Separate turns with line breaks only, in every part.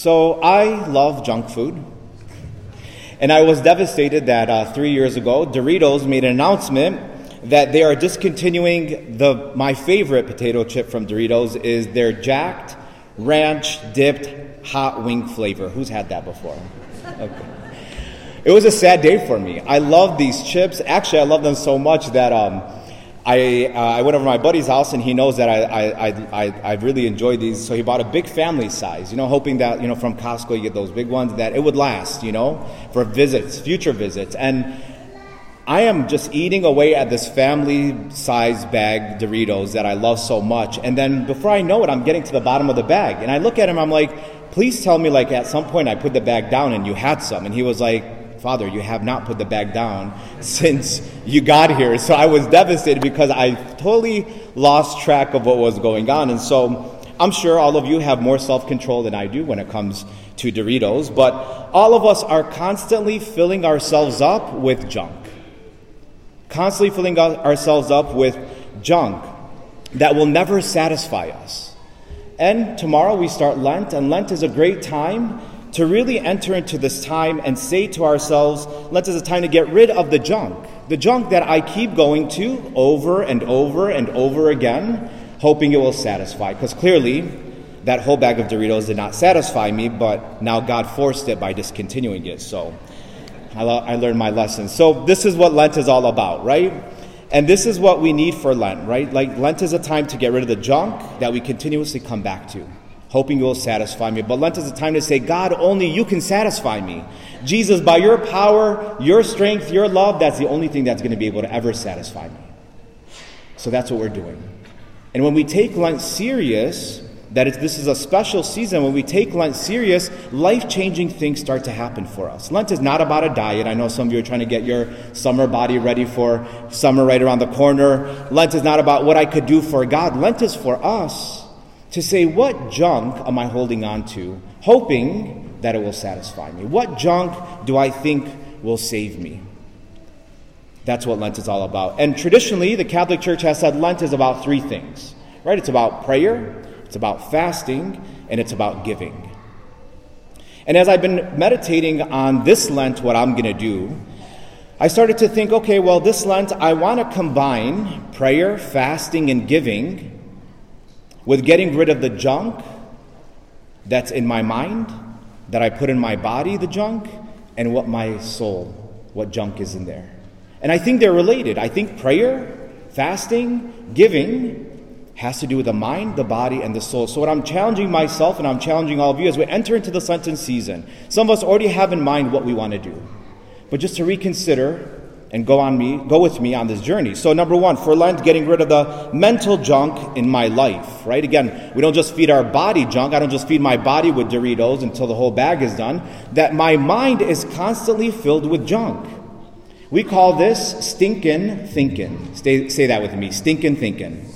So I love junk food. And I was devastated that uh, three years ago, Doritos made an announcement that they are discontinuing the my favorite potato chip from Doritos is their jacked ranch dipped hot wing flavor. Who's had that before? Okay. It was a sad day for me. I love these chips. Actually, I love them so much that um, I, uh, I went over to my buddy's house and he knows that I, I, I, I really enjoy these. So he bought a big family size, you know, hoping that, you know, from Costco you get those big ones, that it would last, you know, for visits, future visits. And I am just eating away at this family size bag Doritos that I love so much. And then before I know it, I'm getting to the bottom of the bag. And I look at him, I'm like, please tell me, like, at some point I put the bag down and you had some. And he was like, Father, you have not put the bag down since you got here. So I was devastated because I totally lost track of what was going on. And so I'm sure all of you have more self control than I do when it comes to Doritos, but all of us are constantly filling ourselves up with junk. Constantly filling ourselves up with junk that will never satisfy us. And tomorrow we start Lent, and Lent is a great time to really enter into this time and say to ourselves, Lent is a time to get rid of the junk. The junk that I keep going to over and over and over again, hoping it will satisfy. Because clearly, that whole bag of Doritos did not satisfy me, but now God forced it by discontinuing it. So I, lo- I learned my lesson. So this is what Lent is all about, right? And this is what we need for Lent, right? Like Lent is a time to get rid of the junk that we continuously come back to hoping you will satisfy me. But Lent is a time to say, God, only you can satisfy me. Jesus, by your power, your strength, your love, that's the only thing that's going to be able to ever satisfy me. So that's what we're doing. And when we take Lent serious, that this is a special season, when we take Lent serious, life changing things start to happen for us. Lent is not about a diet. I know some of you are trying to get your summer body ready for summer right around the corner. Lent is not about what I could do for God. Lent is for us to say, What junk am I holding on to, hoping that it will satisfy me? What junk do I think will save me? That's what Lent is all about. And traditionally, the Catholic Church has said Lent is about three things, right? It's about prayer, it's about fasting, and it's about giving. And as I've been meditating on this Lent, what I'm going to do, I started to think, okay, well, this Lent, I want to combine prayer, fasting, and giving with getting rid of the junk that's in my mind, that I put in my body, the junk, and what my soul, what junk is in there. And I think they're related. I think prayer, fasting, giving has to do with the mind, the body, and the soul. So, what I'm challenging myself and I'm challenging all of you as we enter into the Lenten season, some of us already have in mind what we want to do. But just to reconsider and go on me, go with me on this journey. So number one, for Lent, getting rid of the mental junk in my life, right? Again, we don't just feed our body junk. I don't just feed my body with Doritos until the whole bag is done. That my mind is constantly filled with junk. We call this stinking thinking. Stay, say that with me, stinking thinking.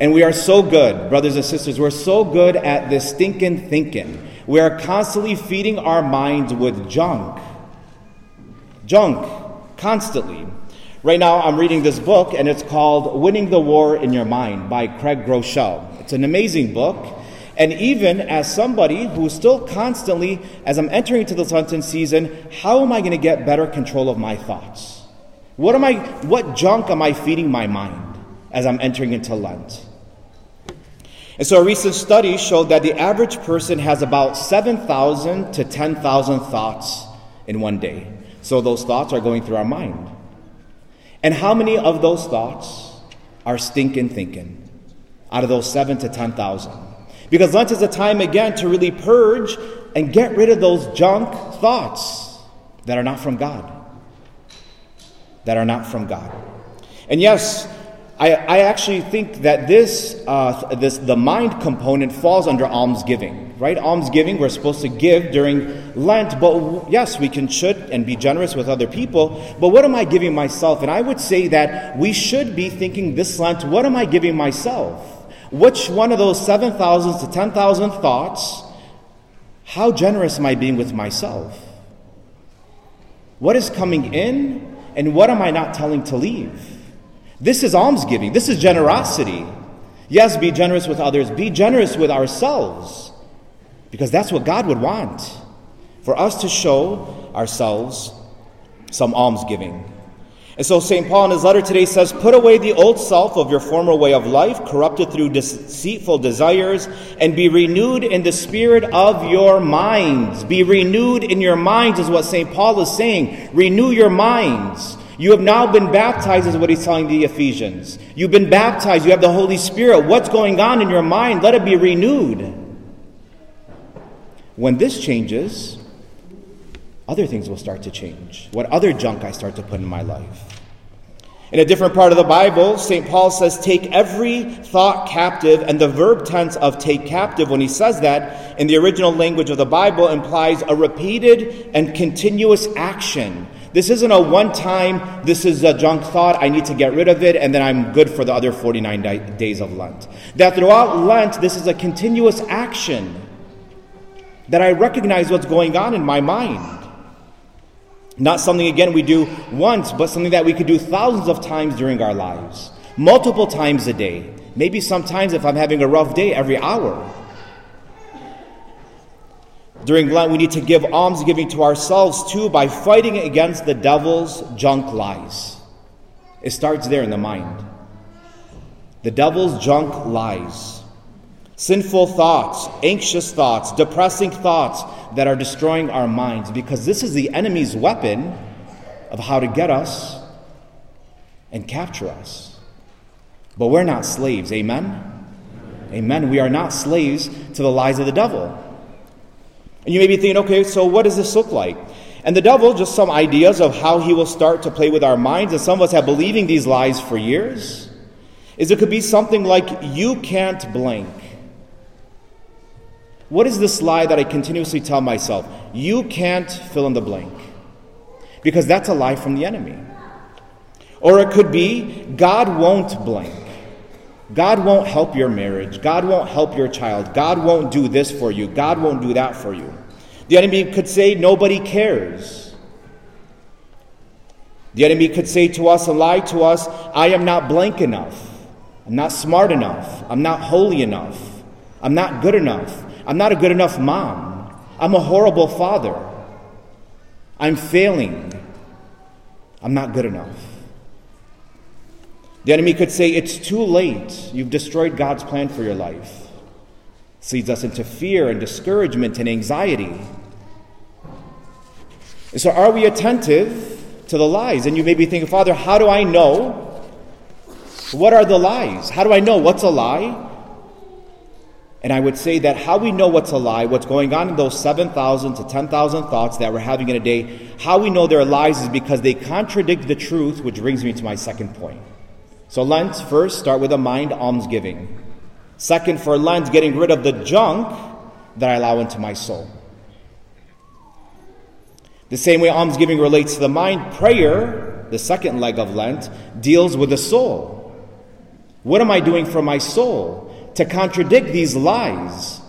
And we are so good, brothers and sisters, we're so good at this stinking thinking. We are constantly feeding our minds with junk. Junk constantly. Right now, I'm reading this book, and it's called Winning the War in Your Mind by Craig Groeschel. It's an amazing book. And even as somebody who's still constantly, as I'm entering into the Lenten season, how am I going to get better control of my thoughts? What am I, what junk am I feeding my mind as I'm entering into Lent? And so a recent study showed that the average person has about 7,000 to 10,000 thoughts in one day. So those thoughts are going through our mind. And how many of those thoughts are stinking thinking? Out of those seven to 10,000. Because Lent is a time again to really purge and get rid of those junk thoughts that are not from God. That are not from God. And yes, I, I actually think that this, uh, this, the mind component falls under almsgiving, right? Almsgiving, we're supposed to give during Lent, but yes, we can, should, and be generous with other people, but what am I giving myself? And I would say that we should be thinking this Lent, what am I giving myself? Which one of those 7,000 to 10,000 thoughts, how generous am I being with myself? What is coming in, and what am I not telling to leave? This is almsgiving. This is generosity. Yes, be generous with others. Be generous with ourselves. Because that's what God would want for us to show ourselves some almsgiving. And so St. Paul in his letter today says, Put away the old self of your former way of life, corrupted through deceitful desires, and be renewed in the spirit of your minds. Be renewed in your minds, is what St. Paul is saying. Renew your minds. You have now been baptized, is what he's telling the Ephesians. You've been baptized, you have the Holy Spirit. What's going on in your mind? Let it be renewed. When this changes, other things will start to change. What other junk I start to put in my life. In a different part of the Bible, St. Paul says, Take every thought captive, and the verb tense of take captive, when he says that in the original language of the Bible, implies a repeated and continuous action. This isn't a one time, this is a junk thought, I need to get rid of it, and then I'm good for the other 49 days of Lent. That throughout Lent, this is a continuous action. That I recognize what's going on in my mind. Not something, again, we do once, but something that we could do thousands of times during our lives, multiple times a day. Maybe sometimes, if I'm having a rough day, every hour. During Lent, we need to give almsgiving to ourselves too by fighting against the devil's junk lies. It starts there in the mind. The devil's junk lies. Sinful thoughts, anxious thoughts, depressing thoughts that are destroying our minds because this is the enemy's weapon of how to get us and capture us. But we're not slaves, amen? Amen. We are not slaves to the lies of the devil. And you may be thinking, okay, so what does this look like? And the devil, just some ideas of how he will start to play with our minds, and some of us have believing these lies for years, is it could be something like, you can't blank. What is this lie that I continuously tell myself? You can't fill in the blank. Because that's a lie from the enemy. Or it could be, God won't blank. God won't help your marriage. God won't help your child. God won't do this for you. God won't do that for you. The enemy could say, Nobody cares. The enemy could say to us and lie to us, I am not blank enough. I'm not smart enough. I'm not holy enough. I'm not good enough. I'm not a good enough mom. I'm a horrible father. I'm failing. I'm not good enough. The enemy could say, It's too late. You've destroyed God's plan for your life. This leads us into fear and discouragement and anxiety. And so, are we attentive to the lies? And you may be thinking, Father, how do I know? What are the lies? How do I know what's a lie and I would say that how we know what's a lie, what's going on in those 7,000 to 10,000 thoughts that we're having in a day, how we know they're lies is because they contradict the truth, which brings me to my second point. So, Lent, first, start with a mind almsgiving. Second, for Lent, getting rid of the junk that I allow into my soul. The same way almsgiving relates to the mind, prayer, the second leg of Lent, deals with the soul. What am I doing for my soul? to contradict these lies.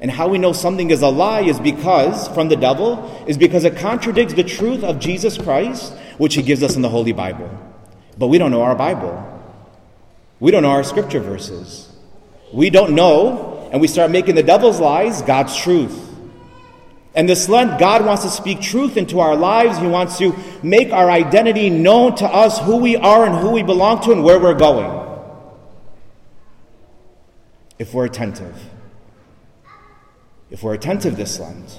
And how we know something is a lie is because, from the devil, is because it contradicts the truth of Jesus Christ, which he gives us in the Holy Bible. But we don't know our Bible. We don't know our scripture verses. We don't know, and we start making the devil's lies God's truth. And this Lent, God wants to speak truth into our lives. He wants to make our identity known to us, who we are and who we belong to and where we're going if we're attentive. If we're attentive this Lent.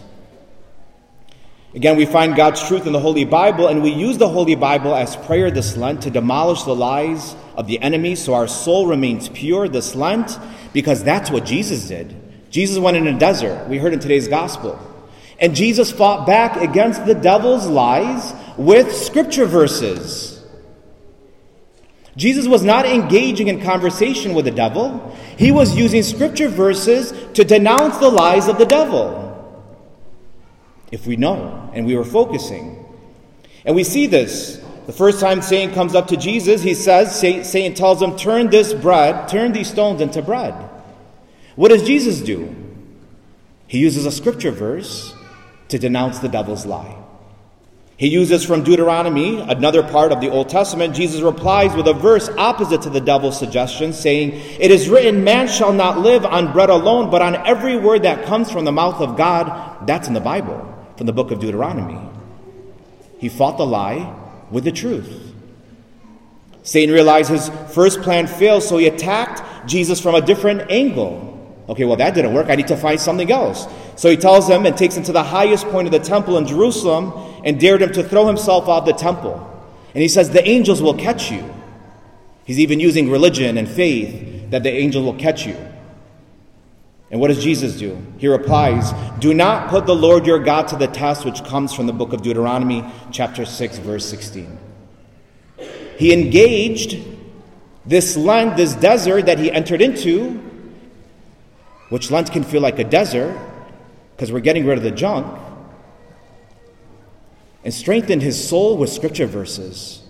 Again, we find God's truth in the Holy Bible, and we use the Holy Bible as prayer this Lent to demolish the lies of the enemy so our soul remains pure this Lent, because that's what Jesus did. Jesus went in a desert, we heard in today's gospel. And Jesus fought back against the devil's lies with scripture verses. Jesus was not engaging in conversation with the devil. He was using scripture verses to denounce the lies of the devil. If we know and we were focusing. And we see this. The first time Satan comes up to Jesus, he says, Satan tells him, Turn this bread, turn these stones into bread. What does Jesus do? He uses a scripture verse to denounce the devil's lie. He uses from Deuteronomy, another part of the Old Testament. Jesus replies with a verse opposite to the devil's suggestion, saying, It is written, Man shall not live on bread alone, but on every word that comes from the mouth of God. That's in the Bible, from the book of Deuteronomy. He fought the lie with the truth. Satan realized his first plan failed, so he attacked Jesus from a different angle. Okay, well, that didn't work. I need to find something else. So he tells him and takes him to the highest point of the temple in Jerusalem and dared him to throw himself off the temple. And he says, The angels will catch you. He's even using religion and faith that the angel will catch you. And what does Jesus do? He replies, Do not put the Lord your God to the test, which comes from the book of Deuteronomy, chapter 6, verse 16. He engaged this land, this desert that he entered into which Lent can feel like a desert because we're getting rid of the junk, and strengthened his soul with scripture verses.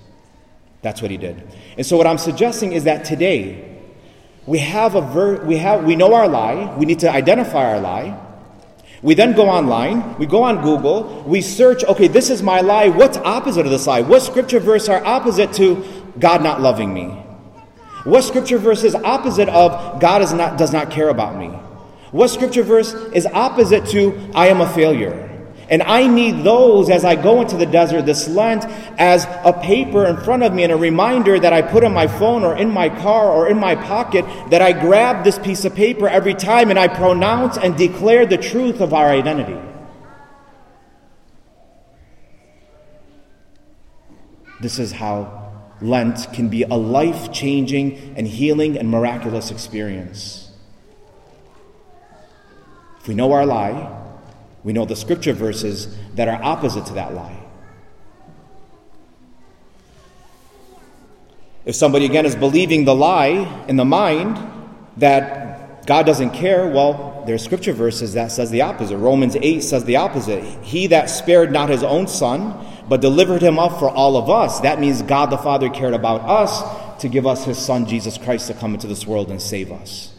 That's what he did. And so, what I'm suggesting is that today we have a ver- we have we know our lie. We need to identify our lie. We then go online. We go on Google. We search. Okay, this is my lie. What's opposite of this lie? What scripture verse are opposite to God not loving me? What scripture verse is opposite of God is not, does not care about me? What scripture verse is opposite to I am a failure? And I need those as I go into the desert this Lent as a paper in front of me and a reminder that I put on my phone or in my car or in my pocket that I grab this piece of paper every time and I pronounce and declare the truth of our identity. This is how Lent can be a life changing and healing and miraculous experience. If we know our lie, we know the scripture verses that are opposite to that lie. If somebody again is believing the lie in the mind that God doesn't care, well, there's scripture verses that says the opposite. Romans 8 says the opposite. He that spared not his own son, but delivered him up for all of us. That means God the Father cared about us to give us his son Jesus Christ to come into this world and save us.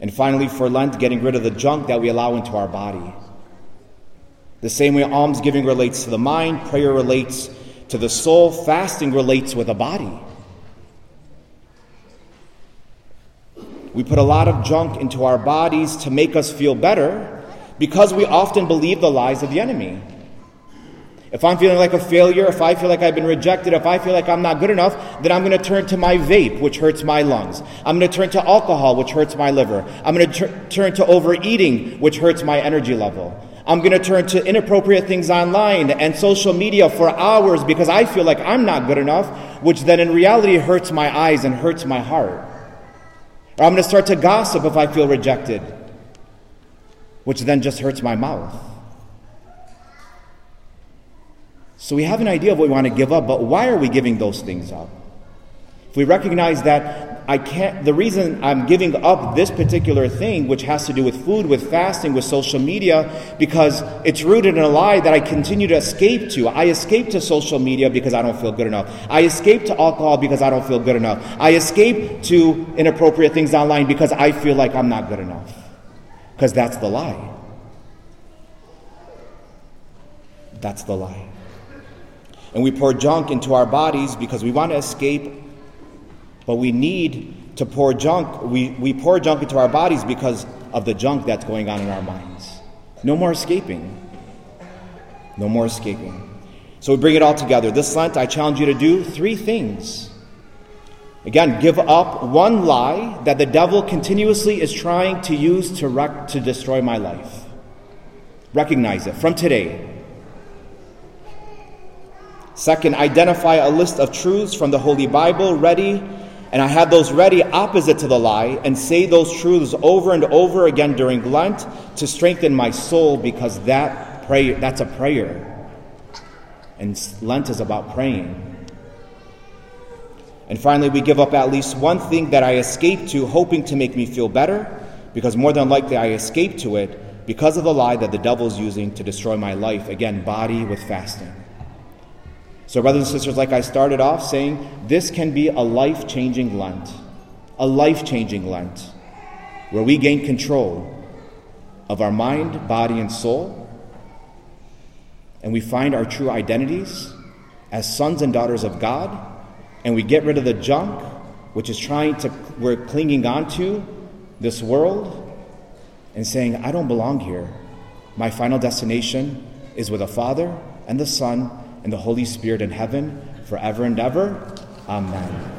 And finally, for Lent, getting rid of the junk that we allow into our body. The same way almsgiving relates to the mind, prayer relates to the soul, fasting relates with the body. We put a lot of junk into our bodies to make us feel better because we often believe the lies of the enemy. If I'm feeling like a failure, if I feel like I've been rejected, if I feel like I'm not good enough, then I'm going to turn to my vape, which hurts my lungs. I'm going to turn to alcohol, which hurts my liver. I'm going to tur- turn to overeating, which hurts my energy level. I'm going to turn to inappropriate things online and social media for hours because I feel like I'm not good enough, which then in reality hurts my eyes and hurts my heart. Or I'm going to start to gossip if I feel rejected, which then just hurts my mouth. So we have an idea of what we want to give up, but why are we giving those things up? If we recognize that I can't, the reason I'm giving up this particular thing, which has to do with food, with fasting, with social media, because it's rooted in a lie that I continue to escape to. I escape to social media because I don't feel good enough. I escape to alcohol because I don't feel good enough. I escape to inappropriate things online because I feel like I'm not good enough. Because that's the lie. That's the lie. And we pour junk into our bodies because we want to escape, but we need to pour junk. We, we pour junk into our bodies because of the junk that's going on in our minds. No more escaping. No more escaping. So we bring it all together. This Lent, I challenge you to do three things. Again, give up one lie that the devil continuously is trying to use to, wreck, to destroy my life. Recognize it from today. Second, identify a list of truths from the Holy Bible ready, and I have those ready opposite to the lie, and say those truths over and over again during Lent to strengthen my soul because that prayer that's a prayer. And Lent is about praying. And finally, we give up at least one thing that I escape to, hoping to make me feel better, because more than likely I escape to it because of the lie that the devil's using to destroy my life. Again, body with fasting. So, brothers and sisters, like I started off saying, this can be a life changing Lent, a life changing Lent, where we gain control of our mind, body, and soul, and we find our true identities as sons and daughters of God, and we get rid of the junk which is trying to, we're clinging onto this world and saying, I don't belong here. My final destination is with the Father and the Son and the Holy Spirit in heaven forever and ever. Amen.